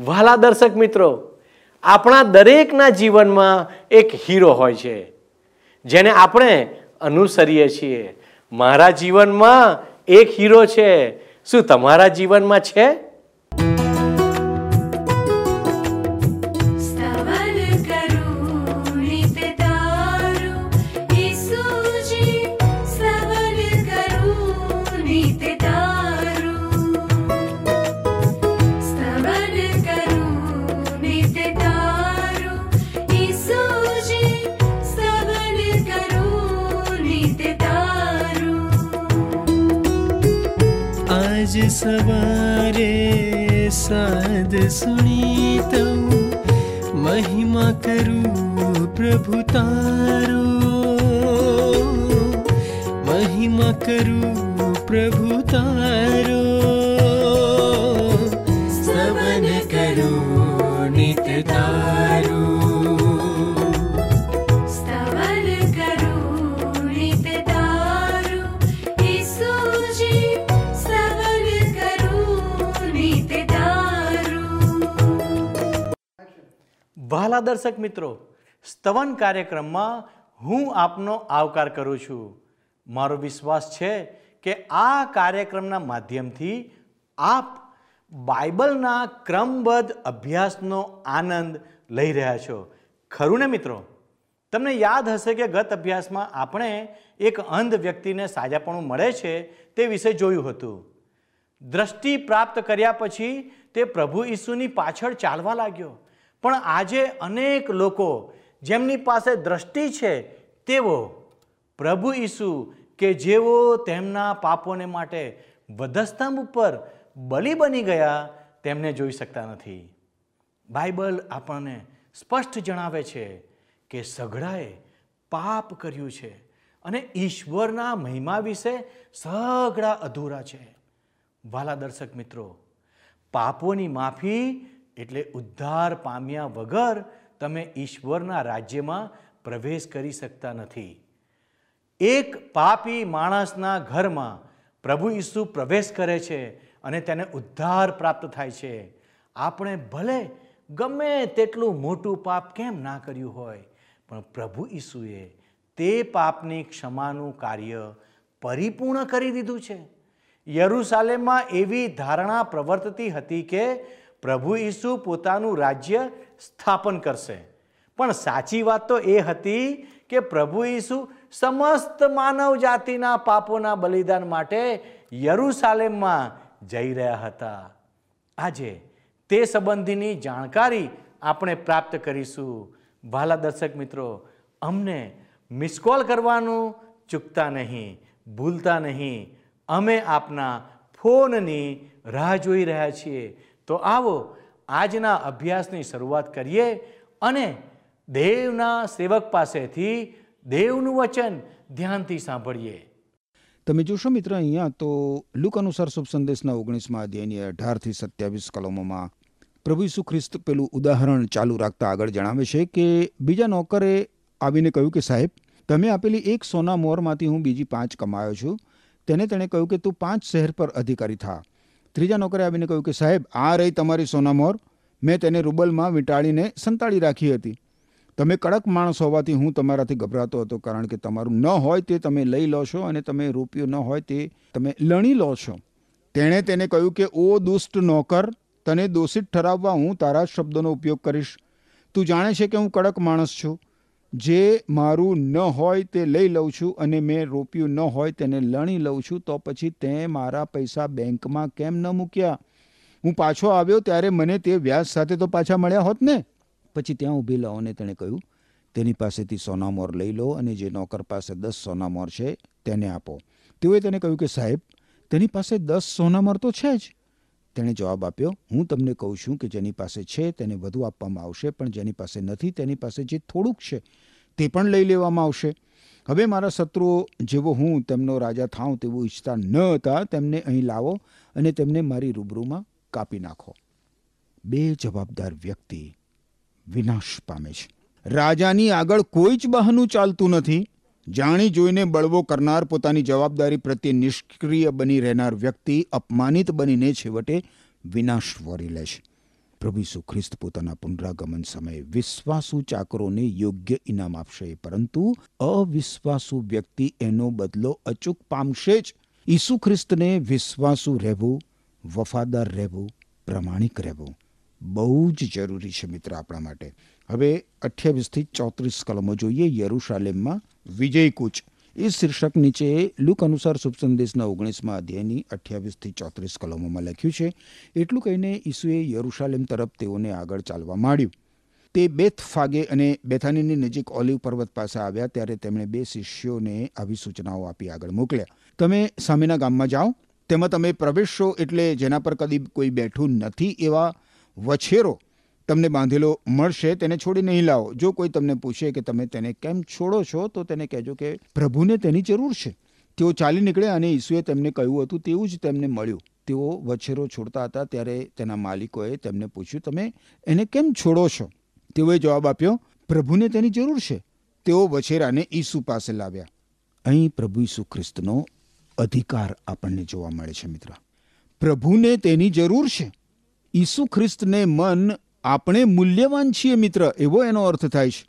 વહાલા દર્શક મિત્રો, આપણા દરેકના જીવનમાં એક હીરો હોય છે, જેને આપણે અનુસરીએ છીએ. મારા જીવનમાં એક હીરો છે. શું તમારા જીવનમાં છે? सवारे साध रेण महिमा करु प्रभुतारो महिमा करु प्रभुतारो વહાલા દર્શક મિત્રો, સ્તવન કાર્યક્રમમાં હું આપનો આવકાર કરું છું. મારો વિશ્વાસ છે કે આ કાર્યક્રમના માધ્યમથી આપ બાઇબલના ક્રમબદ્ધ અભ્યાસનો આનંદ લઈ રહ્યા છો. ખરું ને મિત્રો? તમને યાદ હશે કે ગત અભ્યાસમાં આપણે એક અંધ વ્યક્તિને સાજાપણું મળે છે તે વિશે જોયું હતું. દ્રષ્ટિ પ્રાપ્ત કર્યા પછી તે પ્રભુ ઈસુની પાછળ ચાલવા લાગ્યો. પણ આજે અનેક લોકો જેમની પાસે દ્રષ્ટિ છે તેઓ પ્રભુ ઈસુ કે જેઓ તેમના પાપોને માટે વધસ્તંભ ઉપર બલિ બની ગયા તેમને જોઈ શકતા નથી. બાઇબલ આપણને સ્પષ્ટ જણાવે છે કે સઘળાએ પાપ કર્યું છે અને ઈશ્વરના મહિમા વિશે સઘળા અધૂરા છે. વાલા દર્શક મિત્રો, પાપોની માફી એટલે ઉદ્ધાર પામ્યા વગર તમે ઈશ્વરના રાજ્યમાં પ્રવેશ કરી શકતા નથી. એક પાપી માણસના ઘરમાં પ્રભુ ઈસુ પ્રવેશ કરે છે અને તેને ઉદ્ધાર પ્રાપ્ત થાય છે. આપણે ભલે ગમે તેટલું મોટું પાપ કેમ ના કર્યું હોય, પણ પ્રભુ ઈસુએ તે પાપની ક્ષમાનું કાર્ય પરિપૂર્ણ કરી દીધું છે. યરુસાલેમમાં એવી ધારણા પ્રવર્તતી હતી કે પ્રભુ ઈસુ પોતાનું રાજ્ય સ્થાપન કરશે. પણ સાચી વાત તો એ હતી કે પ્રભુ ઈસુ સમસ્ત માનવ જાતિના પાપોના બલિદાન માટે યરુસાલેમમાં જઈ રહ્યા હતા. આજે તે સંબંધીની જાણકારી આપણે પ્રાપ્ત કરીશું. ભાલા દર્શક મિત્રો, અમને મિસકોલ કરવાનું ચૂકતા નહીં, ભૂલતા નહીં. અમે આપના ફોનની રાહ જોઈ રહ્યા છીએ. તો આવો આજના અભ્યાસની શરૂઆત કરીએ અને દેવના સેવક પાસેથી દેવનું વચન ધ્યાનથી સાંભળીએ. તમે જોશો મિત્ર અહીંયા તો લુક અનુસાર શુભ સંદેશના ઓગણીસમાં અધ્યાયની અઢારથી સત્યાવીસ કલમોમાં પ્રભુ ઈસુ ખ્રિસ્ત પેલું ઉદાહરણ ચાલુ રાખતા આગળ જણાવે છે કે બીજા નોકરે આવીને કહ્યું કે, સાહેબ, તમે આપેલી એક સોના મોરમાંથી હું બીજી પાંચ કમાયો છું. તેને તેણે કહ્યું કે, તું પાંચ શહેર પર અધિકારી થા. ત્રીજા નોકરે આવીને કહ્યું કે, સાહેબ, આ રહી તમારી સોનામોર. મેં તેને રૂબલમાં વીંટાળીને સંતાડી રાખી હતી. તમે કડક માણસ હોવાથી હું તમારાથી ગભરાતો હતો, કારણ કે તમારું ન હોય તે તમે લઈ લો છો અને તમે રૂપિયો ન હોય તે તમે લણી લો છો. તેણે તેને કહ્યું કે, ઓ દુષ્ટ નોકર, તને દોષિત ઠરાવવા હું તારા શબ્દોનો ઉપયોગ કરીશ. તું જાણે છે કે હું કડક માણસ છું. જે મારું ન હોય તે લઈ લઉં છું અને મેં રોપ્યું ન હોય તેને લણી લઉં છું, તો પછી તે મારા પૈસા બેંકમાં કેમ ન મૂક્યા? હું પાછો આવ્યો ત્યારે મને તે વ્યાજ સાથે તો પાછા મળ્યા હોત ને? પછી ત્યાં ઊભેલા અને તેણે કહ્યું, તેની પાસેથી સોનામોર લઈ લો અને જે નોકર પાસે દસ સોનામોર છે તેને આપો. તેઓએ તેને કહ્યું કે, સાહેબ, તેની પાસે દસ સોનામોર તો છે જ. તેણે જવાબ આપ્યો, હું તમને કહું છું કે જેની પાસે છે તેને વધુ આપવામાં આવશે, પણ જેની પાસે નથી તેની પાસે જે થોડુંક છે તે પણ લઈ લેવામાં આવશે. હવે મારા શત્રુઓ જેવો હું તેમનો રાજા થાઉં તેવું ઈચ્છતા ન હતા, તેમને અહીં લાવો અને તેમને મારી રૂબરૂમાં કાપી નાખો. બે જવાબદાર વ્યક્તિ વિનાશ પામે છે. રાજાની આગળ કોઈ જ બહાનું ચાલતું નથી. જાણી જોઈને બળવો કરનાર પોતાની જવાબદારી પ્રત્યે નિષ્ક્રિય બની રહેનાર વ્યક્તિ અપમાનિત બનીને છેવટે વિનાશ વરી લે છે. પ્રભુ ઈસુ ખ્રિસ્ત પોતાના પુનરાગમન સમયે વિશ્વાસુ ચાકરોને યોગ્ય ઇનામ આપશે, પરંતુ અવિશ્વાસુ વ્યક્તિ એનો બદલો અચૂક પામશે જ. ઈસુ ખ્રિસ્તને વિશ્વાસુ રહેવું, વફાદાર રહેવું, પ્રમાણિક રહેવું બહુ જ જરૂરી છે મિત્ર આપણા માટે. હવે અઠ્યાવીસથી ચોત્રીસ કલમો જોઈએ યરુશાલેમમાં વિજય કૂચ. એ શીર્ષક નીચે લુક અનુસાર શુભ સંદેશના ઓગણીસમાં અધ્યાયની અઠ્યાવીસથી ચોત્રીસ કલમોમાં લખ્યું છે. એટલું કહીને ઈસુએ યરુશાલેમ તરફ તેઓને આગળ ચાલવા માંડ્યું. તે બેથ ફાગે અને બેથાનીની નજીક ઓલિવ પર્વત પાસે આવ્યા ત્યારે તેમણે બે શિષ્યોને આવી સૂચનાઓ આપી આગળ મોકલ્યા. તમે સામેના ગામમાં જાઓ. તેમાં તમે પ્રવેશશો એટલે જેના પર કદી કોઈ બેઠું નથી એવા વછેરો તમને બાંધેલો મળશે તેને છોડી નહીં લાવો. જો કોઈ તમને પૂછે કે તમે તેને કેમ છોડો છો, તો તેને કહેજો કે પ્રભુને તેની જરૂર છે. તેઓ ચાલી નીકળ્યા અને ઈસુએ તેમને કહ્યું હતું, તેવું જ તેમને મળ્યું. તેઓ વછેરો છોડતા હતા ત્યારે તેના માલિકોએ તેમને પૂછ્યું, તમે એને કેમ છોડો છો? તેઓએ જવાબ આપ્યો, પ્રભુને તેની જરૂર છે. તેઓ વછેરાને ઈસુ પાસે લાવ્યા. અહીં પ્રભુ ઈસુ ખ્રિસ્તનો અધિકાર આપણને જોવા મળે છે, મિત્ર. પ્રભુને તેની જરૂર છે. ઈસુ ખ્રિસ્તને મન આપણે મૂલ્યવાન છીએ મિત્ર, એવો એનો અર્થ થાય છે.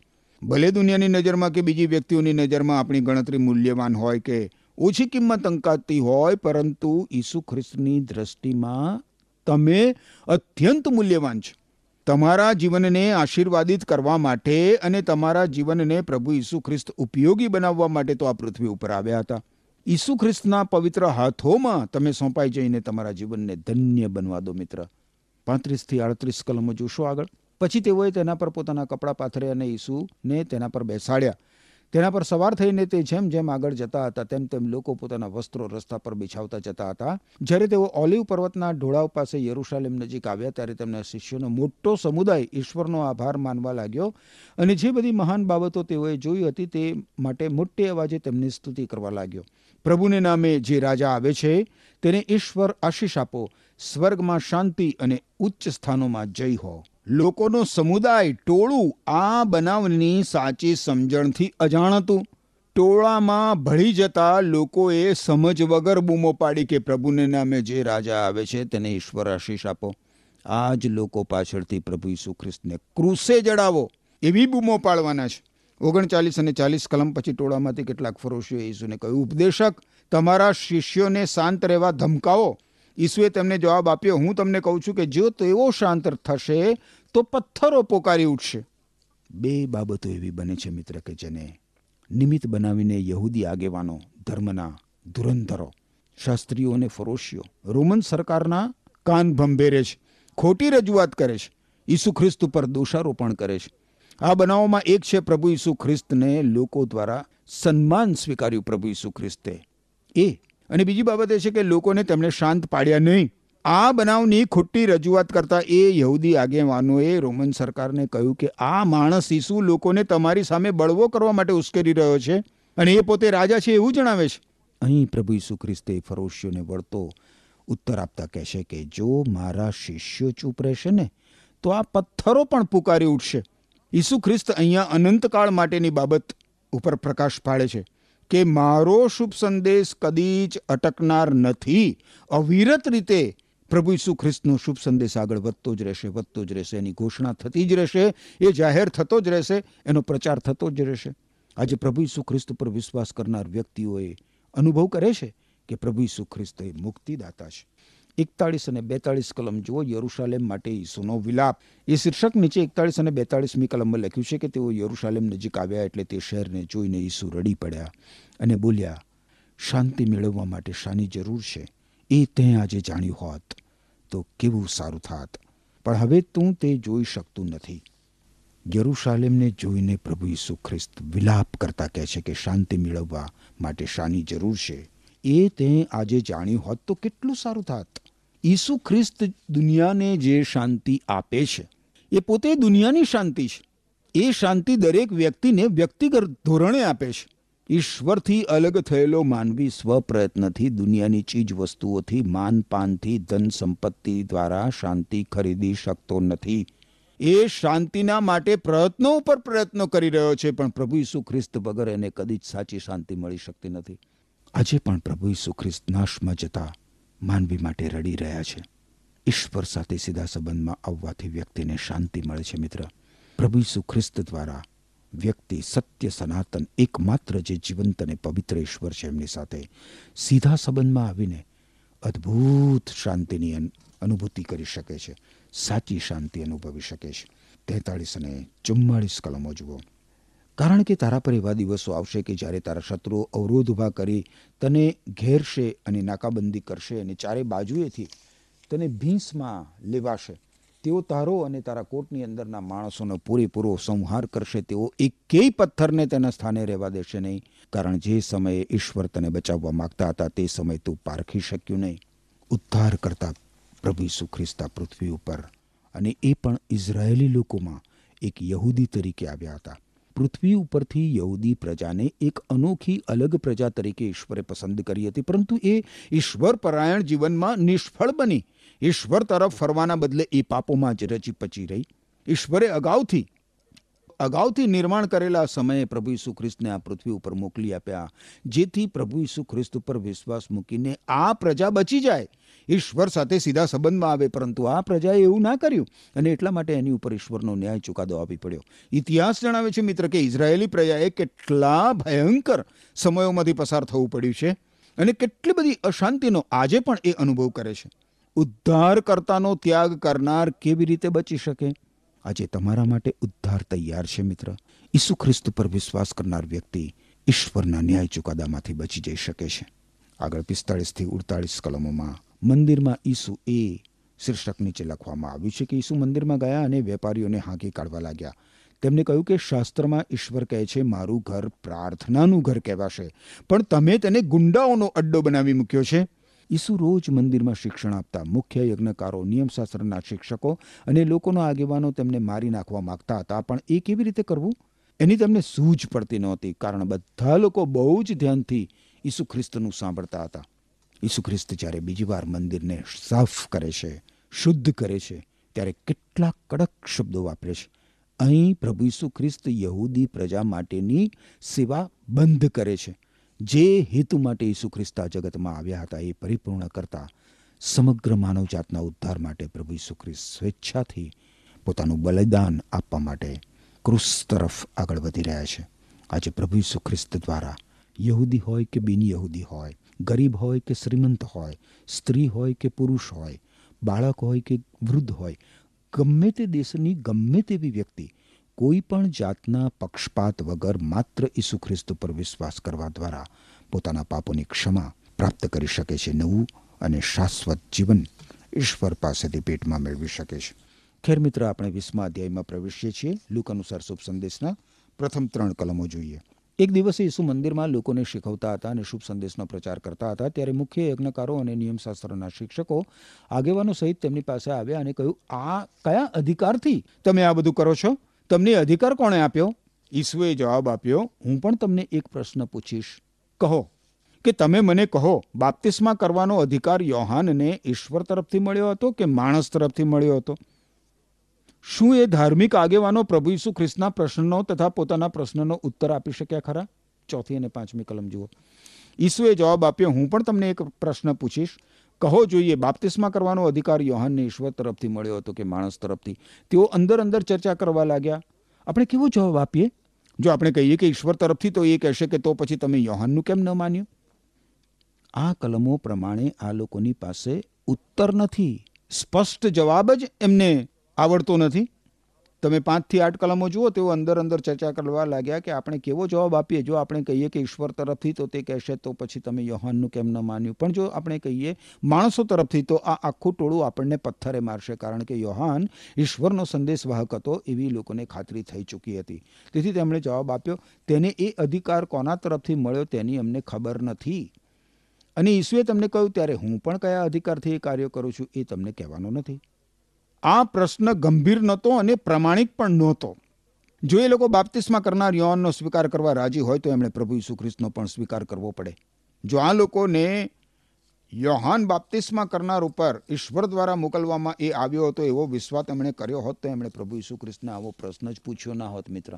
ભલે દુનિયાની નજરમાં કે બીજી વ્યક્તિઓની નજરમાં આપણી ગણતરી મૂલ્યવાન હોય કે ઓછી કિંમત અંકાતી હોય, પરંતુ ઈસુ ખ્રિસ્તની દ્રષ્ટિમાં તમે અત્યંત મૂલ્યવાન છો. તમારા જીવનને આશીર્વાદિત કરવા માટે અને તમારા જીવનને પ્રભુ ઈસુ ખ્રિસ્ત ઉપયોગી બનાવવા માટે તો આ પૃથ્વી ઉપર આવ્યા હતા. ઈસુ ખ્રિસ્તના પવિત્ર હાથોમાં તમે સોંપાઈ જઈને તમારા જીવનને ધન્ય બનવા દો મિત્ર. પાંત્રીસથી આડત્રીસ કલમો જોશો આગળ. પછી તેઓએ તેના પર પોતાના કપડાં પાથર્યા અને ઈસુને તેના પર બેસાડ્યા. તેના પર સવાર થઈને તે જેમ જેમ આગળ જતા હતા, તેમ તેમ લોકો પોતાના વસ્ત્રો રસ્તા પર બિછાવતા જતા હતા. જ્યારે તેઓ ઓલિવ પર્વતના ઢોળાવ પાસે યરુશાલેમ નજીક આવ્યા, ત્યારે તેમના શિષ્યોનો મોટો સમુદાય ઈશ્વરનો આભાર માનવા લાગ્યો અને જે બધી મહાન બાબતો તેઓએ જોઈ હતી તે માટે મોટે અવાજે તેમની સ્તુતિ કરવા લાગ્યો. પ્રભુને નામે જે રાજા આવે છે, તેને ઈશ્વર આશીષ આપો. સ્વર્ગમાં શાંતિ અને ઉચ્ચ સ્થાનોમાં જય હો. લોકોનો સમુદાય ટોળું આ બનાવની સાચી સમજણથી અજાણ હતું ટોળામાં ભળી જતા લોકોએ સમજ વગર બૂમો પાડી કે પ્રભુને નામે જે રાજા આવે છે તેને ઈશ્વર આશીષ આપો. આ જ લોકો પાછળથી પ્રભુ ઈસુ ખ્રિસ્તને ક્રુસે જડાવો એવી બૂમો પાડવાના છે. ઓગણચાલીસ અને ચાલીસ કલમ પછી ટોળામાંથી કેટલાક ફરોશીઓ ઈસુને કહ્યું, ઉપદેશક, તમારા શિષ્યોને શાંત રહેવા ધમકાવો. ઈસુએ તેમને જવાબ આપ્યો, હું તમને કહું છું કે જો તેઓ શાંત થશે, તો પથ્થરો પોકારી ઉઠશે. બે બાબતો એવી બને છે મિત્ર કે જેને નિમિત્ત બનાવીને યહૂદી આગેવાનો, ધર્મના ધુરંધરો, શાસ્ત્રીઓ અને ફરોશીઓ, રોમન સરકારના કાન ભંભેરે છે, ખોટી રજૂઆત કરે છે, ઈસુ ખ્રિસ્ત ઉપર દોષારોપણ કરે છે. આ બનાવોમાં એક છે પ્રભુ ઈસુ ખ્રિસ્તને લોકો દ્વારા સન્માન સ્વીકાર્યું પ્રભુ ઈસુ ખ્રિસ્તે. એ અને બીજી બાબત એ છે કે લોકોને તેમણે શાંત પાડ્યા નહીં. આ બનાવની ખોટી રજૂઆત કરતા એ યહૂદી આગેવાનોએ રોમન સરકારને કહ્યું કે આ માણસ ઈસુ લોકોને તમારી સામે બળવો કરવા માટે ઉશ્કેરી રહ્યો છે અને એ પોતે રાજા છે એવું જણાવે છે. અહીં પ્રભુ ઈસુ ખ્રિસ્તે ફરોશીઓને વળતો ઉત્તર આપતા કહેશે કે જો મારા શિષ્યો ચૂપ રહેશે ને, તો આ પથ્થરો પણ પુકારી ઉઠશે. ઈસુ ખ્રિસ્ત અહીંયા અનંતકાળ માટેની બાબત ઉપર પ્રકાશ પાડે છે. કે મારો શુભ સંદેશ કદી જ અટકનાર નથી. અવિરત રીતે પ્રભુ ઈસુ ખ્રિસ્તનો શુભ સંદેશ આગળ વધતો જ રહેશે, વધતો જ રહેશે, એની ઘોષણા થતી જ રહેશે, એ જાહેર થતો જ રહેશે, એનો પ્રચાર થતો જ રહેશે. આજે પ્રભુ ઈસુ ખ્રિસ્ત પર વિશ્વાસ કરનાર વ્યક્તિઓએ અનુભવ કરે છે કે પ્રભુ ઈસુ ખ્રિસ્ત એ મુક્તિદાતા છે. એકતાળીસ અને બેતાળીસ કલમ જુઓ યરુશાલેમ માટે ઈસુનો વિલાપ. એ શીર્ષક નીચે એકતાળીસ અને બેતાળીસમી કલમમાં લખ્યું છે કે તેઓ યરુશાલેમ નજીક આવ્યા એટલે તે શહેરને જોઈને ઈસુ રડી પડ્યા અને બોલ્યા, શાંતિ મેળવવા માટે શાની જરૂર છે. એ તે આજે જાણ્યું હોત તો કેવું સારું થાત. પણ હવે તું તે જોઈ શકતું નથી. યરુશાલેમને જોઈને પ્રભુ ઈસુ ખ્રિસ્ત વિલાપ કરતા કહે છે કે શાંતિ મેળવવા માટે શાની જરૂર છે. એ તે આજે જાણ્યું હોત તો કેટલું સારું થાત. ઈસુ ખ્રિસ્ત દુનિયાને જે શાંતિ આપે છે, એ પોતે દુનિયાની શાંતિ છે. એ શાંતિ દરેક વ્યક્તિને વ્યક્તિગત ધોરણે આપે છે. ઈશ્વરથી અલગ થયેલો માનવી સ્વપ્રયત્નથી, દુનિયાની ચીજ વસ્તુઓથી, માનપાનથી, ધન સંપત્તિ દ્વારા શાંતિ ખરીદી શકતો નથી. એ શાંતિના માટે પ્રયત્નો ઉપર પ્રયત્નો કરી રહ્યો છે, પણ પ્રભુ ઈસુ ખ્રિસ્ત વગર એને કદી જ સાચી શાંતિ મળી શકતી નથી. આજે પણ પ્રભુ ઈસુ ખ્રિસ્ત નાશમાં જતા માનવી માટે રડી રહ્યા છે. ઈશ્વર સાથે સીધા સંબંધમાં આવવાથી વ્યક્તિને શાંતિ મળે છે, મિત્ર. પ્રભુ ઈસુ ખ્રિસ્ત દ્વારા વ્યક્તિ, સત્ય, સનાતન, એકમાત્ર જે જીવંત અને પવિત્ર ઈશ્વર છે, એમની સાથે સીધા સંબંધમાં આવીને અદ્ભુત શાંતિની અનુભૂતિ કરી શકે છે. સાચી શાંતિ અનુભવી શકે છે. તેતાળીસ અને ચુમ્માળીસ કલમો જુઓ. કારણ કે તારા પર એવા દિવસો આવશે કે જ્યારે તારા શત્રુઓ અવરોધ ઊભા કરી તને ઘેરશે અને નાકાબંધી કરશે અને ચારે બાજુએથી તને ભીંસમાં લેવાશે. તેઓ તારો અને તારા કોટની અંદરના માણસોનો પૂરેપૂરો સંહાર કરશે. તેઓ એકેય પથ્થરને તેના સ્થાને રહેવા દેશે નહીં, કારણ જે સમયે ઈશ્વર તને બચાવવા માગતા હતા તે સમય તું પારખી શક્યું નહીં. ઉદ્ધાર કરતા પ્રભુ ઈસુ ખ્રિસ્ત પૃથ્વી ઉપર અને એ પણ ઇઝરાયેલી લોકોમાં એક યહૂદી તરીકે આવ્યા હતા. પૃથ્વી ઉપરથી યહૂદી પ્રજાને એક અનોખી અલગ પ્રજા તરીકે ઈશ્વરે પસંદ કરી હતી, પરંતુ એ ઈશ્વર પરાયણ જીવનમાં નિષ્ફળ બની. ઈશ્વર તરફ ફરવાના બદલે એ પાપોમાં જ રચી પચી રહી. ઈશ્વરે અગાઉથી અગાઉથી નિર્માણ કરેલા સમયે પ્રભુ ઈસુ ખ્રિસ્તને આ પૃથ્વી ઉપર મોકલી આપ્યા. જેથી પ્રભુ ઈસુ ખ્રિસ્ત ઉપર વિશ્વાસ મૂકીને આ પ્રજા બચી જાય. ઈશ્વર સાથે સીધા સંબંધમાં આવે, પરંતુ આ પ્રજાએ એવું ના કર્યું અને એટલા માટે એની ઉપર ઈશ્વરનો ન્યાય ચુકાદો આપી પડ્યો. ઇતિહાસ જણાવે છે, મિત્ર, કે ઇઝરાયેલી પ્રજાએ કેટલા ભયંકર સમયોમાંથી પસાર થવું પડ્યું છે અને કેટલી બધી અશાંતિનો આજે પણ એ અનુભવ કરે છે. ઉદ્ધાર કરતાનો ત્યાગ કરનાર કેવી રીતે બચી શકે? આજે તમારા માટે ઉદ્ધાર તૈયાર છે, મિત્ર. ઈસુ ખ્રિસ્ત પર વિશ્વાસ કરનાર વ્યક્તિ ઈશ્વરના ન્યાય ચુકાદામાંથી બચી જઈ શકે છે. આગળ પિસ્તાળીસથી ઉડતાળીસ કલમોમાં મંદિરમાં ઈસુ એ શીર્ષક નીચે લખવામાં આવ્યું છે કે ઈસુ મંદિરમાં ગયા અને વેપારીઓને હાંકી કાઢવા લાગ્યા. તેમણે કહ્યું કે શાસ્ત્રમાં ઈશ્વર કહે છે, મારું ઘર પ્રાર્થનાનું ઘર કહેવાશે. પણ તમે તેને ગુંડાઓનો અડ્ડો બનાવી મૂક્યો છે. ઈસુ રોજ મંદિરમાં શિક્ષણ આપતા મુખ્ય યજ્ઞકારો, નિયમશાસ્ત્રના શિક્ષકો અને લોકોના આગેવાનો તેમને મારી નાખવા માગતા હતા. પણ એ કેવી રીતે કરવું? એની તેમને સૂઝ પડતી નહોતી, કારણ બધા લોકો બહુ જ ધ્યાનથી ઈસુ ખ્રિસ્તનું સાંભળતા હતા. ઈસુ ખ્રિસ્ત જ્યારે બીજી વાર મંદિરને સાફ કરે છે, શુદ્ધ કરે છે, ત્યારે કેટલા કડક શબ્દો વાપરે છે. અહીં પ્રભુ ઈસુ ખ્રિસ્ત યહૂદી પ્રજા માટેની સેવા બંધ કરે છે. જે હેતુ માટે ઈસુ ખ્રિસ્તા જગતમાં આવ્યા હતા એ પરિપૂર્ણ કરતા સમગ્ર માનવજાતના ઉદ્ધાર માટે પ્રભુ ઈસુ ખ્રિસ્ત સ્વેચ્છાથી પોતાનું બલિદાન આપવા માટે ક્રુસ તરફ આગળ વધી રહ્યા છે. આજે પ્રભુ ઈસુ ખ્રિસ્ત દ્વારા યહૂદી હોય કે બિન યહૂદી હોય, ગરીબ હોય કે શ્રીમંત હોય, સ્ત્રી હોય કે પુરુષ હોય, બાળક હોય કે વૃદ્ધ હોય, ગમે તે દેશની ગમે તેવી વ્યક્તિ કોઈ પણ જાતના પક્ષપાત વગર માત્ર ઈસુ ખ્રિસ્ત પર વિશ્વાસ કરવા દ્વારા પોતાના પાપોની ક્ષમા પ્રાપ્ત કરી શકે છે, નવું અને શાશ્વત જીવન ઈશ્વર પાસેથી પેટમાં મેળવી શકે છે. ખેર મિત્ર, આપણે વીસમા અધ્યાયમાં પ્રવેશીએ છીએ. લુક અનુસાર શુભ સંદેશના પ્રથમ ત્રણ કલમો જોઈએ. એક દિવસે ઈસુ મંદિરમાં લોકોને શીખવતા હતા અને શુભ સંદેશનો પ્રચાર કરતા હતા. ત્યારે મુખ્ય યજ્ઞકારો અને નિયમશાસ્ત્રના શિક્ષકો આગેવાનો સહિત તેમની પાસે આવ્યા અને કહ્યું, આ કયા અધિકારથી તમે આ બધું કરો છો? તમને અધિકાર કોણે આપ્યો? ઈસુએ જવાબ આપ્યો, હું પણ તમને એક પ્રશ્ન પૂછીશ. કહો, કે તમે મને કહો, બાપ્તિસ્મા કરવાનો અધિકાર યોહાનને ઈશ્વર તરફથી મળ્યો હતો કે માણસ તરફથી મળ્યો હતો? શું એ ધાર્મિક આગેવાનો પ્રભુ ઈસુ ખ્રિસ્તના પ્રશ્નનો તથા પોતાના પ્રશ્નનો ઉત્તર આપી શક્યા ખરા? ચોથી અને પાંચમી કલમ જુઓ. ઈસુએ જવાબ આપ્યો, હું પણ તમને એક પ્રશ્ન પૂછીશ. કહો જોઈએ, બાપ્તિસ્મા કરવાનો અધિકાર યોહાનને ઈશ્વર તરફથી મળ્યો હતો કે માણસ તરફથી? તેઓ અંદર અંદર ચર્ચા કરવા લાગ્યા. આપણે કેવો જવાબ આપીએ? જો આપણે કહીએ કે ઈશ્વર તરફથી તો એ કહેશે કે તો પછી તમે યોહાનનું કેમ ન માન્યું? આ કલમો પ્રમાણે આ લોકોની પાસે ઉત્તર નથી. સ્પષ્ટ જવાબ જ એમને આવડતો નથી. તમે પાંચથી આઠ કલમો જુઓ, તેઓ અંદર અંદર ચર્ચા કરવા લાગ્યા કે આપણે કેવો જવાબ આપીએ? જો આપણે કહીએ કે ઈશ્વર તરફથી, તો તે કહેશે, તો પછી તમે યોહાનનું કેમ ન માન્યું? પણ જો આપણે કહીએ માણસો તરફથી, તો આ આખું ટોળું આપણને પથ્થરે મારશે, કારણ કે યોહાન ઈશ્વરનો સંદેશવાહક હતો એવી લોકોને ખાતરી થઈ ચૂકી હતી. તેથી તેમણે જવાબ આપ્યો, તેને એ અધિકાર કોના તરફથી મળ્યો તેની અમને ખબર નથી. અને ઈસુએ તમને કહ્યું, ત્યારે હું પણ કયા અધિકારથી એ કાર્ય કરું છું, એ તમને કહેવાનો નથી. આ પ્રશ્ન ગંભીર નહોતો અને પ્રમાણિક પણ નહોતો. જો એ લોકો બાપ્તિસ્મા કરનાર યોહાનનો સ્વીકાર કરવા રાજી હોય તો એમણે પ્રભુ ઈસુ ખ્રિસ્તનો પણ સ્વીકાર કરવો પડે. જો આ લોકોને યોહાન બાપ્તિસ્મા કરનાર ઉપર ઈશ્વર દ્વારા મોકલવામાં એ આવ્યો હતો એવો વિશ્વાસ એમણે કર્યો હોત તો એમણે પ્રભુ ઈસુ ખ્રિસ્તને આવો પ્રશ્ન જ પૂછ્યો ના હોત મિત્ર.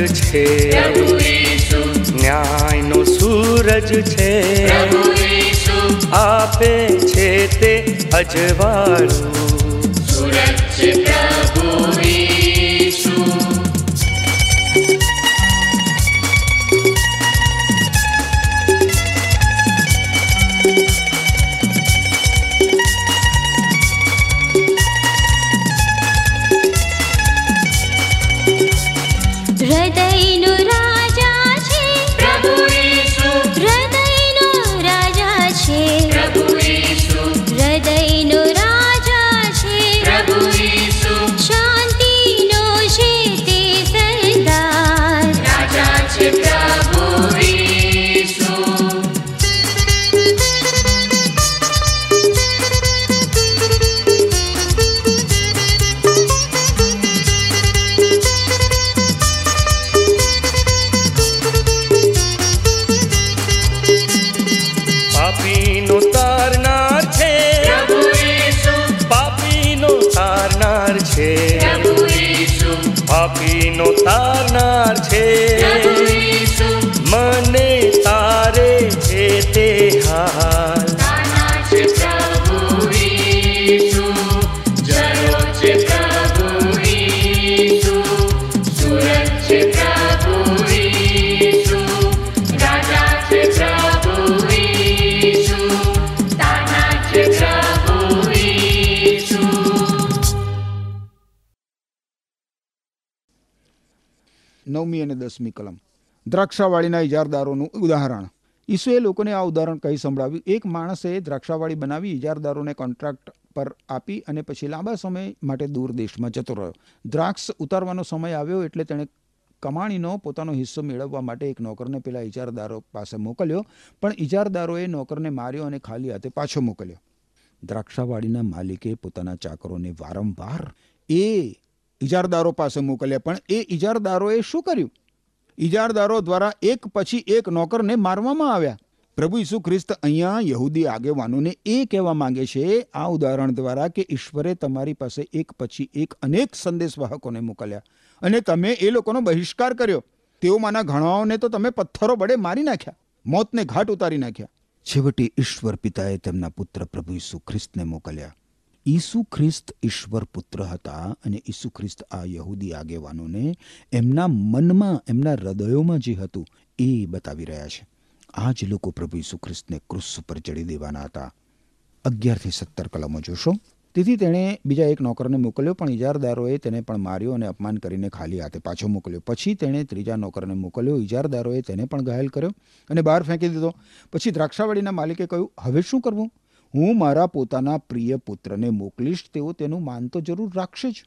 સૂરજ છે. ન્યાયનો સૂરજ છે. આપે છે તે અજવાળું. હૃદયનો દસમી કલમ. દ્રાક્ષાવાળીના ઇજારદારોનું ઉદાહરણ. ઈસુએ લોકોને આ ઉદાહરણ કહી સંભળાવ્યું, એક માણસે દ્રાક્ષાવાળી બનાવી ઇજારદારોને કોન્ટ્રાક્ટ પર આપી અને પછી લાંબા સમય માટે દૂર દેશમાં જતો રહ્યો. દ્રાક્ષ ઉતારવાનો સમય આવ્યો એટલે તેણે કમાણીનો પોતાનો હિસ્સો મેળવવા માટે એક નોકરને પેલા ઇજારદારો પાસે મોકલ્યો, પણ ઇજારદારોએ નોકરને માર્યો અને ખાલી હાથે પાછો મોકલ્યો. દ્રાક્ષાવાળીના માલિકે પોતાના ચાકરોને વારંવાર એ ઇજારદારો પાસે મોકલ્યા, પણ એ ઇજારદારોએ શું કર્યું? ઇજારદારો દ્વારા એક પછી એક નોકરને મારવામાં આવ્યા. પ્રભુ ઈસુ ખ્રિસ્ત અહીંયા યહૂદી આગેવાનોને એ કહેવા માંગે છે, આ ઉદાહરણ દ્વારા કે ઈશ્વરે તમારી પાસે એક પછી એક અનેક સંદેશવાહકોને મોકલ્યા અને તમે એ લોકોનો બહિષ્કાર કર્યો. તેઓમાંના ઘણાઓને તો તમે પથ્થરો વડે મારી નાખ્યા, મોતને ઘાટ ઉતારી નાખ્યા. છેવટે ઈશ્વર પિતાએ તેમના પુત્ર પ્રભુ ઈસુ ખ્રિસ્તને મોકલ્યા. ઈસુ ખ્રિસ્ત ઈશ્વર પુત્ર હતા અને ઈસુ ખ્રિસ્ત આ યહૂદી આગેવાનોને એમના મનમાં, એમના હૃદયોમાં જે હતું એ બતાવી રહ્યા છે. આ જ લોકો પ્રભુ ઈસુ ખ્રિસ્તને ક્રુસ ઉપર ચડી દેવાના હતા. અગિયારથી સત્તર કલમો જોશો. તેથી તેણે બીજા એક નોકરને મોકલ્યો, પણ ઇજારદારોએ તેને પણ માર્યો અને અપમાન કરીને ખાલી હાથે પાછો મોકલ્યો. પછી તેણે ત્રીજા નોકરને મોકલ્યો ઇજારદારોએ તેને પણ ઘાયલ કર્યો અને બહાર ફેંકી દીધો. પછી દ્રાક્ષાવાડીના માલિકે કહ્યું, હવે શું કરવું? હું મારા પોતાના પ્રિય પુત્રને મોકલીશ, તેઓ તેનું માન તો જરૂર રાખશે જ.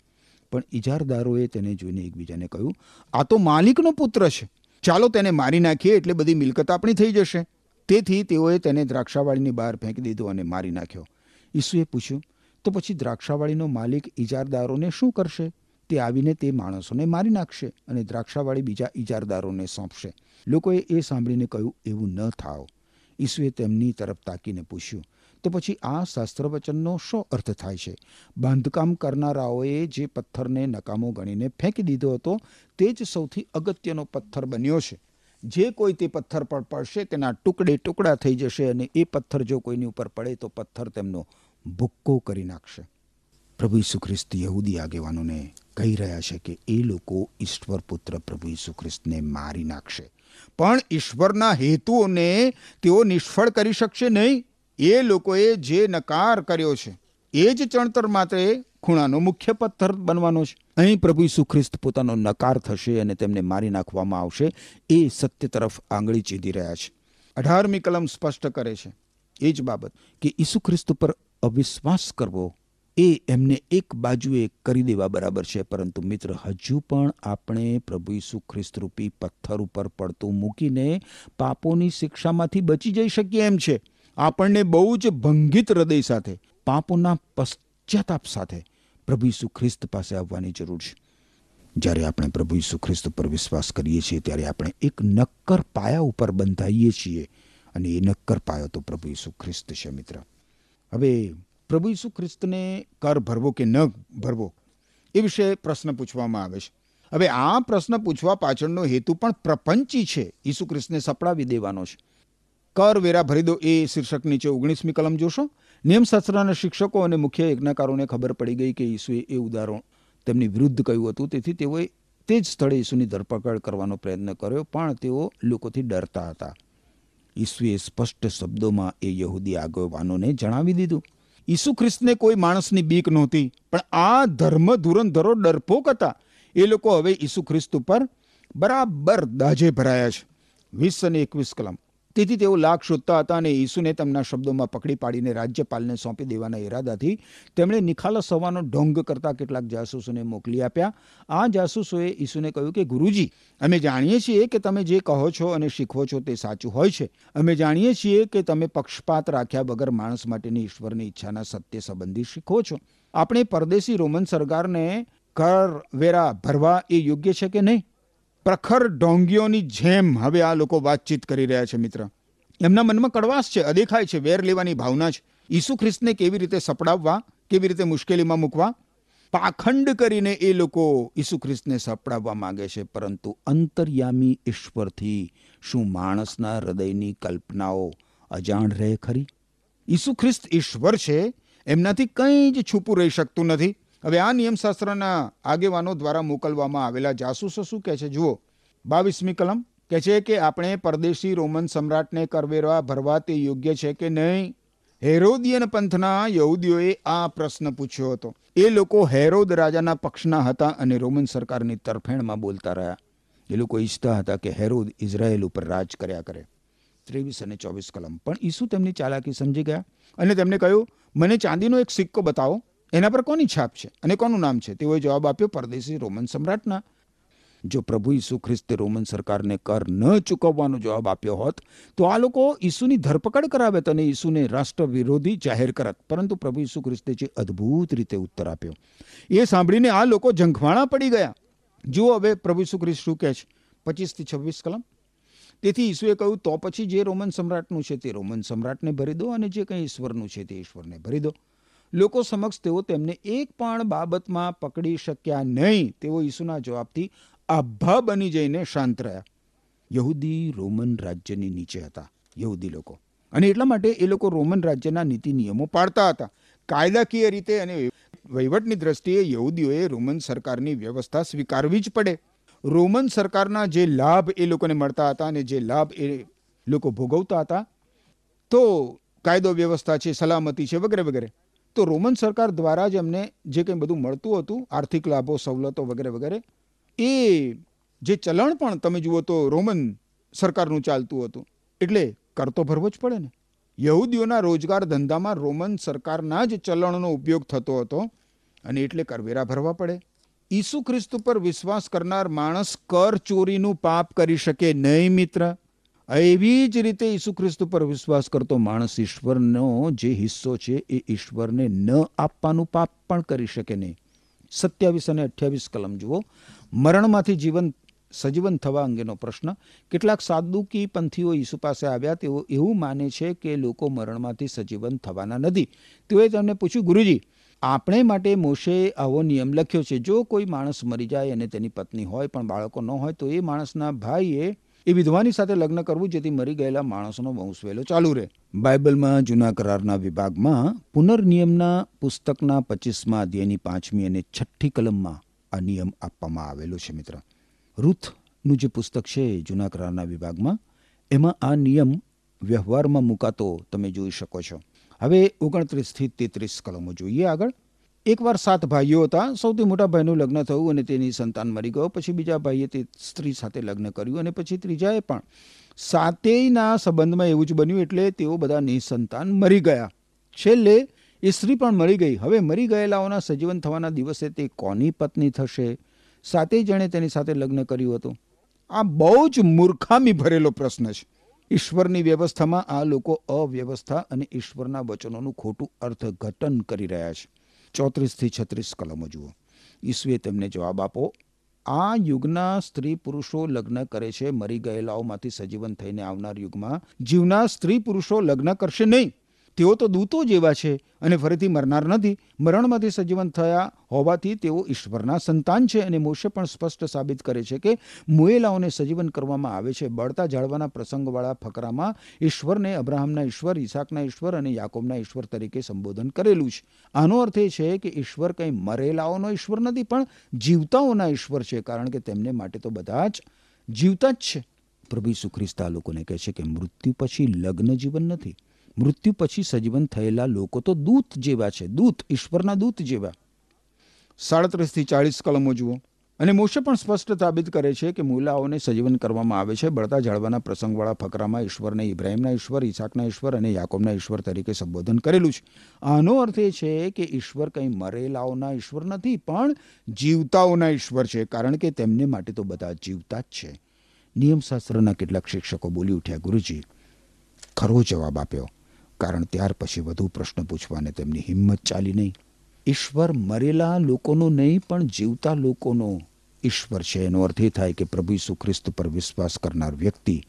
પણ ઇજારદારોએ તેને જોઈને એકબીજાને કહ્યું, આ તો માલિકનો પુત્ર છે. ચાલો તેને મારી નાખીએ, એટલે બધી મિલકત આપણી થઈ જશે. તેથી તેઓએ તેને દ્રાક્ષાવાળીની બહાર ફેંકી દીધો અને મારી નાખ્યો. ઈસુએ પૂછ્યું, તો પછી દ્રાક્ષાવાળીનો માલિક ઇજારદારોને શું કરશે? તે આવીને તે માણસોને મારી નાખશે અને દ્રાક્ષાવાળી બીજા ઇજારદારોને સોંપશે. લોકોએ એ સાંભળીને કહ્યું, એવું ન થાવ ઈસુએ તેમની તરફ તાકીને પૂછ્યું તો પછી આ શાસ્ત્રવચનનો શો અર્થ થાય છે? બાંધકામ કરનારાઓએ જે પથ્થરને નકામો ગણીને ફેંકી દીધો હતો, તે જ સૌથી અગત્યનો પથ્થર બન્યો છે. જે કોઈ તે પથ્થર પર પડશે, તેના ટુકડે ટુકડા થઈ જશે અને એ પથ્થર જો કોઈની ઉપર પડે, તો પથ્થર તેમનો ભૂક્કો કરી નાખશે. પ્રભુ ઈસુ ખ્રિસ્ત યહૂદી આગેવાનોને કહી રહ્યા છે કે એ લોકો ઈશ્વર પુત્ર પ્રભુ ઈસુ ખ્રિસ્તને મારી નાખશે. પણ ઈશ્વરના હેતુઓને તેઓ નિષ્ફળ કરી શકશે નહીં. એ લોકોએ જે નકાર કર્યો છે એ જ ચણતર માત્ર ખૂણાનો મુખ્ય પથ્થર બનવાનો છે. અહીં પ્રભુ ઈસુ ખ્રિસ્ત પોતાનો નકાર થશે અને તેમને મારી નાખવામાં આવશે એ સત્ય તરફ આંગળી ચીધી રહ્યા છે. અઢારમી કલમ સ્પષ્ટ કરે છે એ જ બાબત કે ઈસુ ખ્રિસ્ત પર અવિશ્વાસ કરવો એ એમને એક બાજુએ કરી દેવા બરાબર છે પરંતુ મિત્ર હજુ પણ આપણે પ્રભુ ઈસુ ખ્રિસ્ત રૂપી પથ્થર ઉપર પડતું મૂકીને પાપોની શિક્ષામાંથી બચી જઈ શકીએ એમ છે. આપણને બહુ જ ભંગિત હૃદય સાથે, પાપોના પશ્ચાતાપ સાથે પ્રભુ ઈસુ ખ્રિસ્ત પાસે આવવાની જરૂર છે. જ્યારે આપણે પ્રભુ ઈસુ ખ્રિસ્ત પર વિશ્વાસ કરીએ છીએ, ત્યારે આપણે એક નક્કર પાયા ઉપર બંધાઈએ છીએ અને એ નક્કર પાયો તો પ્રભુ ઈસુ ખ્રિસ્ત છે, મિત્ર. હવે પ્રભુ ઈસુ ખ્રિસ્તને કર ભરવો કે ન ભરવો એ વિશે પ્રશ્ન પૂછવામાં આવે છે. હવે આ પ્રશ્ન પૂછવા પાછળનો હેતુ પણ પ્રપંચી છે. ઈસુ ખ્રિસ્તને સપડાવી દેવાનો છે. કર વેરા ભરી દો એ શીર્ષક નીચે ઓગણીસમી કલમ જોશો. નિયમશાસ્ત્રના શિક્ષકો અને મુખ્ય યજ્ઞકારોને ખબર પડી ગઈ કે ઈસુએ એ ઉદાહરણ તેમની વિરુદ્ધ કહ્યું હતું. તેથી તેઓએ તે જ સ્થળે ઈસુની ધરપકડ કરવાનો પ્રયત્ન કર્યો, પણ તેઓ લોકોથી ડરતા હતા. ઈસુએ સ્પષ્ટ શબ્દોમાં એ યહૂદી આગેવાનોને જણાવી દીધું, ઈસુ ખ્રિસ્તને કોઈ માણસની બીક નહોતી, પણ આ ધર્મ ધુરંધરો ડરપોક હતા. એ લોકો હવે ઈસુ ખ્રિસ્ત ઉપર બરાબર દાજે ભરાયા છે. વીસ અને એકવીસ કલમ. તેથી તેઓ લાખ શોધતા હતા અને ઈસુને તેમના શબ્દોમાં પકડી પાડીને રાજ્યપાલને સોંપી દેવાના ઈરાદાથી તેમણે નિખાલસ હોવાનો ઢોંગ કરતા કેટલાક જાસૂસોને મોકલી આપ્યા. આ જાસૂસોએ ઈસુને કહ્યું કે, ગુરુજી, અમે જાણીએ છીએ કે તમે જે કહો છો અને શીખવો છો તે સાચું હોય છે. અમે જાણીએ છીએ કે તમે પક્ષપાત રાખ્યા વગર માણસ માટેની ઈશ્વરની ઈચ્છાના સત્ય સંબંધી શીખવો છો. આપણે પરદેશી રોમન સરકારને કર વેરા ભરવા એ યોગ્ય છે કે નહીં? પ્રખર ઢોંગીઓની જેમ હવે આ લોકો વાતચીત કરી રહ્યા છે, મિત્ર. એમના મનમાં કડવાશ છે, અદેખાય છે, વેર લેવાની ભાવના છે. ઈસુ ખ્રિસ્તને કેવી રીતે સપડાવવા, કેવી રીતે મુશ્કેલીમાં મૂકવા? પાખંડ કરીને એ લોકો ઈસુ ખ્રિસ્તને સપડાવવા માંગે છે, પરંતુ અંતર્યામી ઈશ્વરથી શું માણસના હૃદયની કલ્પનાઓ અજાણ રહે ખરી? ઈસુ ખ્રિસ્ત ઈશ્વર છે, એમનાથી કંઈ જ છૂપું રહી શકતું નથી. હવે આ નિયમશાસ્ત્રના આગેવાનો દ્વારા મોકલવામાં આવેલા જાસૂસો શું કહે છે? જુઓ. બાવીસમી કલમ કહે છે કે આપણે પરદેશી રોમન સમ્રાટને કરવેરા ભરવા તે યોગ્ય છે કે નહીં? હેરોદિયન પંથના યહૂદીઓએ આ પ્રશ્ન પૂછ્યો હતો. એ લોકો હેરોદ રાજાના પક્ષના હતા અને રોમન સરકારની તરફેણમાં બોલતા રહ્યા. એ લોકો ઈચ્છતા હતા કે હેરોદ ઇઝરાયેલ ઉપર રાજ કર્યા કરે. ત્રેવીસ અને ચોવીસ કલમ. પણ ઈસુ તેમની ચાલાકી સમજી ગયા અને તેમને કહ્યું, મને ચાંદીનો એક સિક્કો બતાવો. એના પર કોની છાપ છે અને કોનું નામ છે? તેઓએ જવાબ આપ્યો પરદેશી રોમન સમ્રાટના. જો પ્રભુ ઈસુ ખ્રિસ્તે રોમન સરકારને કર ન ચૂકવવાનો જવાબ આપ્યો હોત, તો આ લોકો ઈસુની ધરપકડ કરાવત અને ઈસુને રાષ્ટ્ર વિરોધી જાહેર કરત. પરંતુ પ્રભુ ઈસુ ખ્રિસ્તે જે અદ્ભુત રીતે ઉત્તર આપ્યો. એ સાંભળીને આ લોકો ઝંખવાણા પડી ગયા. જુઓ હવે પ્રભુ ઈસુ ખ્રિસ્ત શું કહે છે? પચીસથી છવ્વીસ કલમ? તેથી ઈસુએ કહ્યું, તો પછી જે રોમન સમ્રાટનું છે તે રોમન સમ્રાટને ભરી દો અને જે કંઈ ઈશ્વરનું છે તે ઈશ્વરને ભરી દો. લોકો સમક્ષ તેઓ તેમને એક પણ બાબતમાં પકડી શક્યા નહીં, તેઓ ઈસુના જવાબથી આભા બની જઈને શાંત રહ્યા. યહૂદી રોમન રાજ્યની નીચે હતા, યહૂદી લોકો. અને એટલા માટે એ લોકો રોમન રાજ્યના નીતિ નિયમો પાળતા હતા. કાયદાકીય રીતે અને વહીવટની દ્રષ્ટિએ યહૂદીઓએ રોમન સરકારની વ્યવસ્થા સ્વીકારવી જ પડે. રોમન સરકારના જે લાભ એ લોકોને મળતા હતા અને જે લાભ એ લોકો ભોગવતા હતા, તો કાયદો વ્યવસ્થા છે, સલામતી છે, વગેરે વગેરે. તો રોમન સરકાર દ્વારા જ એમને જે કંઈ બધું મળતું હતું, આર્થિક લાભો, સવલતો વગેરે વગેરે, એ જે ચલણ પણ તમે જુઓ તો રોમન સરકારનું ચાલતું હતું. એટલે કર તો ભરવો જ પડે ને. યહૂદીઓના રોજગાર ધંધામાં રોમન સરકારના જ ચલણનો ઉપયોગ થતો હતો અને એટલે કરવેરા ભરવા પડે. ઈસુ ખ્રિસ્ત ઉપર વિશ્વાસ કરનાર માણસ કર ચોરીનું પાપ કરી શકે નહીં, મિત્ર. એવી જ રીતે ઈસુ ખ્રિસ્ત ઉપર વિશ્વાસ કરતો માણસ ઈશ્વરનો જે હિસ્સો છે એ ઈશ્વરને ન આપવાનું પાપ પણ કરી શકે નહીં. સત્યાવીસ અને અઠ્યાવીસ કલમ જુઓ. મરણમાંથી જીવન સજીવન થવા અંગેનો પ્રશ્ન. કેટલાક સાદુકી પંથીઓ ઈસુ પાસે આવ્યા. તેઓ એવું માને છે કે લોકો મરણમાંથી સજીવન થવાના નથી. તેઓએ તેમને પૂછ્યું, ગુરુજી, આપણે માટે મોશે આવો નિયમ લખ્યો છે. જો કોઈ માણસ મરી જાય અને તેની પત્ની હોય પણ બાળકો ન હોય તો એ માણસના ભાઈએ એ વિધવાની સાથે લગ્ન કરવું જેથી મરી ગયેલા માણસનો વંશવેલો ચાલુ રહે. બાઇબલમાં જૂના કરારના વિભાગમાં પુનર્નિયમના પુસ્તકના પચીસમાં અધ્યાયની પાંચમી અને છઠ્ઠી કલમમાં આ નિયમ આપવામાં આવેલો છે મિત્ર. રૂથનું જે પુસ્તક છે જૂના કરારના વિભાગમાં, એમાં આ નિયમ વ્યવહારમાં મુકાતો તમે જોઈ શકો છો. હવે ઓગણત્રીસથી તેત્રીસ કલમો જોઈએ આગળ. એકવાર સાત ભાઈઓ હતા, સૌથી મોટા ભાઈનું લગ્ન થયું અને તેની સંતાન મરી ગયો. પછી બીજા ભાઈએ તે સ્ત્રી સાથે લગ્ન કર્યું અને પછી ત્રીજાએ પણ સાતેયના સંબંધમાં એવું જ બન્યું એટલે તેઓ બધા નિસંતાન મરી ગયા. છેલ્લે એ સ્ત્રી પણ મરી ગઈ. હવે મરી ગયેલાઓના સજીવન થવાના દિવસે તે કોની પત્ની થશે? સાતેય જણે તેની સાથે લગ્ન કર્યું હતું. આ બહુ જ મૂર્ખામી ભરેલો પ્રશ્ન છે. ઈશ્વરની વ્યવસ્થામાં આ લોકો અવ્યવસ્થા અને ઈશ્વરના વચનોનું ખોટું અર્થઘટન કરી રહ્યા છે. ચોત્રીસથી છત્રીસ કલમો જુઓ. ઈસુએ તેમને જવાબ આપો, આ યુગના સ્ત્રી પુરુષો લગ્ન કરે છે, મરી ગયેલાઓમાંથી સજીવન થઈને આવનાર યુગમાં જીવના સ્ત્રી પુરુષો લગ્ન કરશે નહીં. તેઓ તો દૂતો જેવા છે અને ફરીથી મરનાર નથી. મરણમાંથી સજીવન થયા હોવાથી તેઓ ઈશ્વરના સંતાન છે અને મોશે પણ સ્પષ્ટ સાબિત કરે છે કે મુએલાઓને સજીવન કરવામાં આવે છે. બળતા જાળવાના પ્રસંગવાળા ફકરામાં ઈશ્વરને અબ્રાહમના ઈશ્વર, ઈસાકના ઈશ્વર અને યાકોબના ઈશ્વર તરીકે સંબોધન કરેલું છે. આનો અર્થ એ છે કે ઈશ્વર કંઈ મરેલાઓનો ઈશ્વર નથી, પણ જીવતાઓના ઈશ્વર છે, કારણ કે તેમને માટે તો બધા જ જીવતા જ છે. પ્રભુ સુખ્રિસ્તા લોકોને કહે છે કે મૃત્યુ પછી લગ્ન જીવન નથી. મૃત્યુ પછી સજીવન થયેલા લોકો તો દૂત જેવા છે. દૂત, ઈશ્વરના દૂત જેવા. સાડત્રીસથી ચાળીસ કલમો જુઓ. અને મોશે પણ સ્પષ્ટ સાબિત કરે છે કે મૂલાઓને સજીવન કરવામાં આવે છે. બળતા જાળવાના પ્રસંગવાળા ફકરામાં ઈશ્વરને ઇબ્રાહિમના ઈશ્વર, ઈસાકના ઈશ્વર અને યાકોબના ઈશ્વર તરીકે સંબોધન કરેલું છે. આનો અર્થ એ છે કે ઈશ્વર કંઈ મરેલાઓના ઈશ્વર નથી, પણ જીવતાઓના ઈશ્વર છે. કારણ કે તેમને માટે તો બધા જીવતા જ છે. નિયમશાસ્ત્રના કેટલાક શિક્ષકો બોલી ઉઠ્યા, ગુરુજી, ખરો જવાબ આપ્યો. કારણ ત્યાર પછી વધુ પ્રશ્ન પૂછવાને તેમની હિંમત ચાલી નહીં. ઈશ્વર મરેલા લોકોનો નહીં, પણ જીવતા લોકોનો. ઈશ્વર છે એનો અર્થ એ થાય કે પ્રભુ ઈસુ ખ્રિસ્ત પર વિશ્વાસ કરનાર વ્યક્તિ,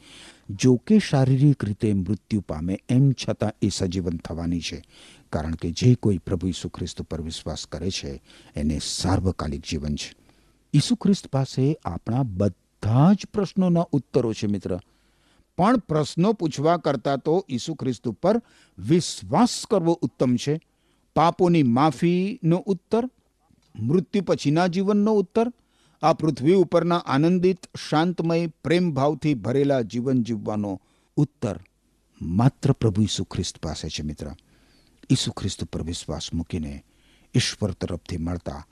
જો કે શારીરિક રીતે મૃત્યુ પામે એમ છતાં એ સજીવન થવાની છે. કારણ કે જે કોઈ પ્રભુ ઈસુ ખ્રિસ્ત પર વિશ્વાસ કરે છે, એને સાર્વકાલિક જીવન છે. ઈસુ ખ્રિસ્ત પાસે આપણા બધા જ પ્રશ્નોના ઉત્તરો છે મિત્ર. પણ પ્રશ્નો પૂછવા કરતાં તો ઈસુ ખ્રિસ્ત ઉપર વિશ્વાસ કરવો ઉત્તમ છે. પાપોની માફીનો ઉત્તર, મૃત્યુ પછીના જીવનનો ઉત્તર, આ પૃથ્વી ઉપરના આનંદિત, શાંતમય પ્રેમ ભાવથી ભરેલા જીવન જીવવાનો ઉત્તર માત્ર પ્રભુ ઈસુ ખ્રિસ્ત પાસે છે મિત્ર. ઈસુ ખ્રિસ્ત પર વિશ્વાસ મૂકીને ઈશ્વર તરફથી મળતા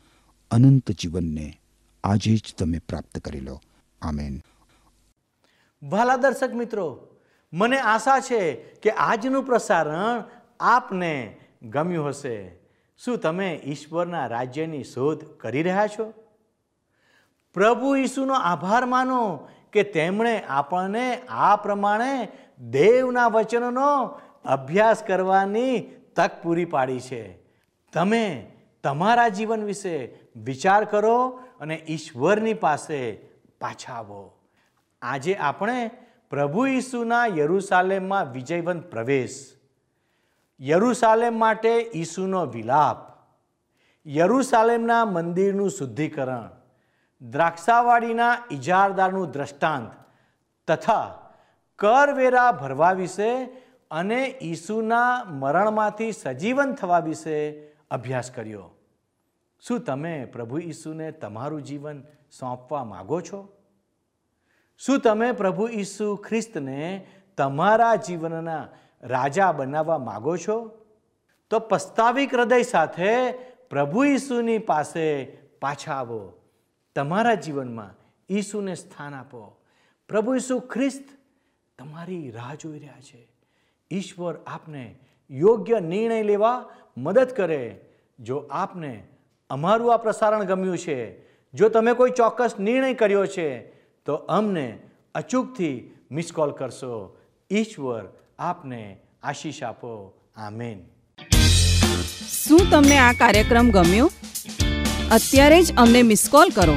અનંત જીવનને આજે જ તમે પ્રાપ્ત કરી લો. આમેન. ભલા દર્શક મિત્રો, મને આશા છે કે આજનું પ્રસારણ આપને ગમ્યું હશે. શું તમે ઈશ્વરના રાજ્યની શોધ કરી રહ્યા છો? પ્રભુ ઈસુનો આભાર માનો કે તેમણે આપણને આ પ્રમાણે દેવના વચનોનો અભ્યાસ કરવાની તક પૂરી પાડી છે. તમે તમારા જીવન વિશે વિચાર કરો અને ઈશ્વરની પાસે પાછા આવો. આજે આપણે પ્રભુ ઈસુના યરુસાલેમમાં વિજયવંત પ્રવેશ. યરુસાલેમ માટે ઈસુનો વિલાપ. યરુસાલેમના મંદિરનું શુદ્ધિકરણ. દ્રાક્ષાવાડીના ઇજારદારનું દ્રષ્ટાંત તથા કરવેરા ભરવા વિશે અને ઈસુના મરણમાંથી સજીવન થવા વિશે અભ્યાસ કર્યો. શું તમે પ્રભુ ઈસુને તમારું જીવન સોંપવા માગો છો? શું તમે પ્રભુ ઈસુ ખ્રિસ્તને તમારા જીવનના રાજા બનાવવા માગો છો? તો પસ્તાવિક હૃદય સાથે પ્રભુ ઈસુની પાસે પાછા આવો. તમારા જીવનમાં ઈસુને સ્થાન આપો. પ્રભુ ઈસુ ખ્રિસ્ત તમારી રાહ જોઈ રહ્યા છે. ઈશ્વર આપને યોગ્ય નિર્ણય લેવા મદદ કરે. જો આપને અમારું આ પ્રસારણ ગમ્યું છે, જો તમે કોઈ ચોક્કસ નિર્ણય કર્યો છે તો અમને અચૂકથી મિસ કોલ કરશો. ઈશ્વર આપને આશીષ આપો. આમેન. શું તમને આ કાર્યક્રમ ગમ્યો? અત્યારે જ અમને મિસ કોલ કરો.